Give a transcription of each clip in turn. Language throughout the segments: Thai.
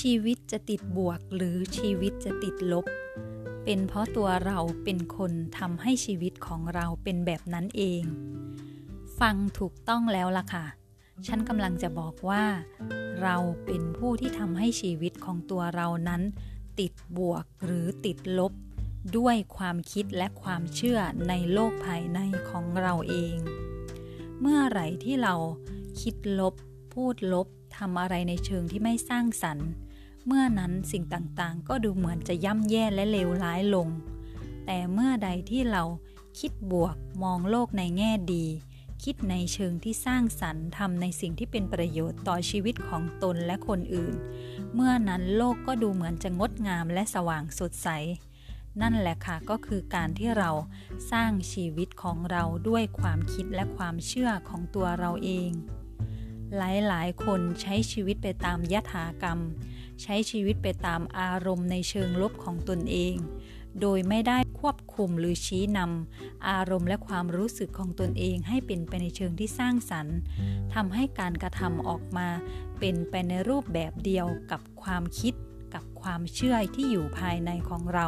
ชีวิตจะติดบวกหรือชีวิตจะติดลบ เป็นเพราะตัวเราเป็นคนทำให้ชีวิตของเราเป็นแบบนั้นเอง ฟังถูกต้องแล้วล่ะค่ะ ฉันกำลังจะบอกว่า เราเป็นผู้ที่ทำให้ชีวิตของตัวเรานั้น ติดบวกหรือติดลบ ด้วยความคิดและความเชื่อในโลกภายในของเราเอง เมื่อไหร่ที่เราคิดลบ พูดลบทำอะไรในเชิงที่ไม่สร้างสรรค์ เมื่อนั้นสิ่งต่างๆ ก็ดูเหมือนจะย่ำแย่และเลวร้ายลง แต่เมื่อใดที่เราคิดบวกมองโลกในแง่ดี คิดในเชิงที่สร้างสรรค์ทำในสิ่งที่เป็นประโยชน์ต่อชีวิตของตนและคนอื่น เมื่อนั้นโลกก็ดูเหมือนจะงดงามและสว่างสดใส นั่นแหละค่ะก็คือการที่เราสร้างชีวิตของเราด้วยความคิดและความเชื่อของตัวเราเอง หลายๆ คนใช้ชีวิตไปตามยถากรรม ใช้ชีวิตไปตามอารมณ์ในเชิงลบของตนเอง โดยไม่ได้ควบคุมหรือชี้นำอารมณ์และความรู้สึกของตนเองให้เป็นไปในเชิงที่สร้างสรรค์ทำให้การกระทำออกมา เป็นไปในรูปแบบเดียวกับความคิดกับความเชื่อที่อยู่ภายในของเรา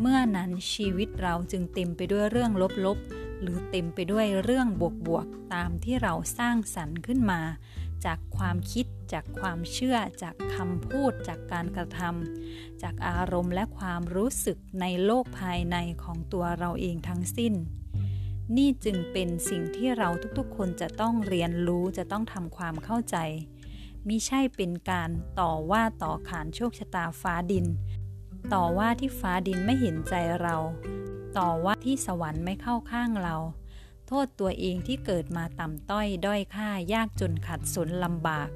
เมื่อนั้นชีวิตเราจึงเต็มไปด้วยเรื่องลบๆ หรือเต็มไปด้วยเรื่องบวกๆ ตามที่เราสร้างสรรค์ขึ้นมา จากความคิด จากความเชื่อ จากคำพูด จากการกระทำจากอารมณ์และความรู้สึกในโลกภายในของตัวเราเองทั้งสิ้น นี่จึงเป็นสิ่งที่เราทุกๆ คนจะต้องเรียนรู้จะต้องทำความเข้าใจมิใช่เป็นการต่อว่าต่อขานโชคชะตาฟ้าดิน ต่อว่าที่ฟ้าดินไม่เห็นใจเรา ต่อว่าที่สวรรค์ไม่เข้าข้างเรา โทษตัวเองที่เกิดมาต่ำต้อยด้อยค่ายากจนขัดสนลำบาก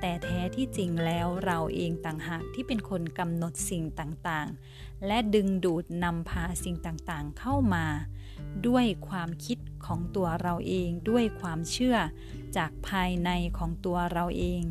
แต่แท้ที่จริงแล้วเราเองต่างหากที่เป็นคนกำหนดสิ่งต่างๆ และดึงดูดนำพาสิ่งต่างๆเข้ามา ด้วยความคิดของตัวเราเองด้วยความเชื่อจากภายในของตัวเราเอง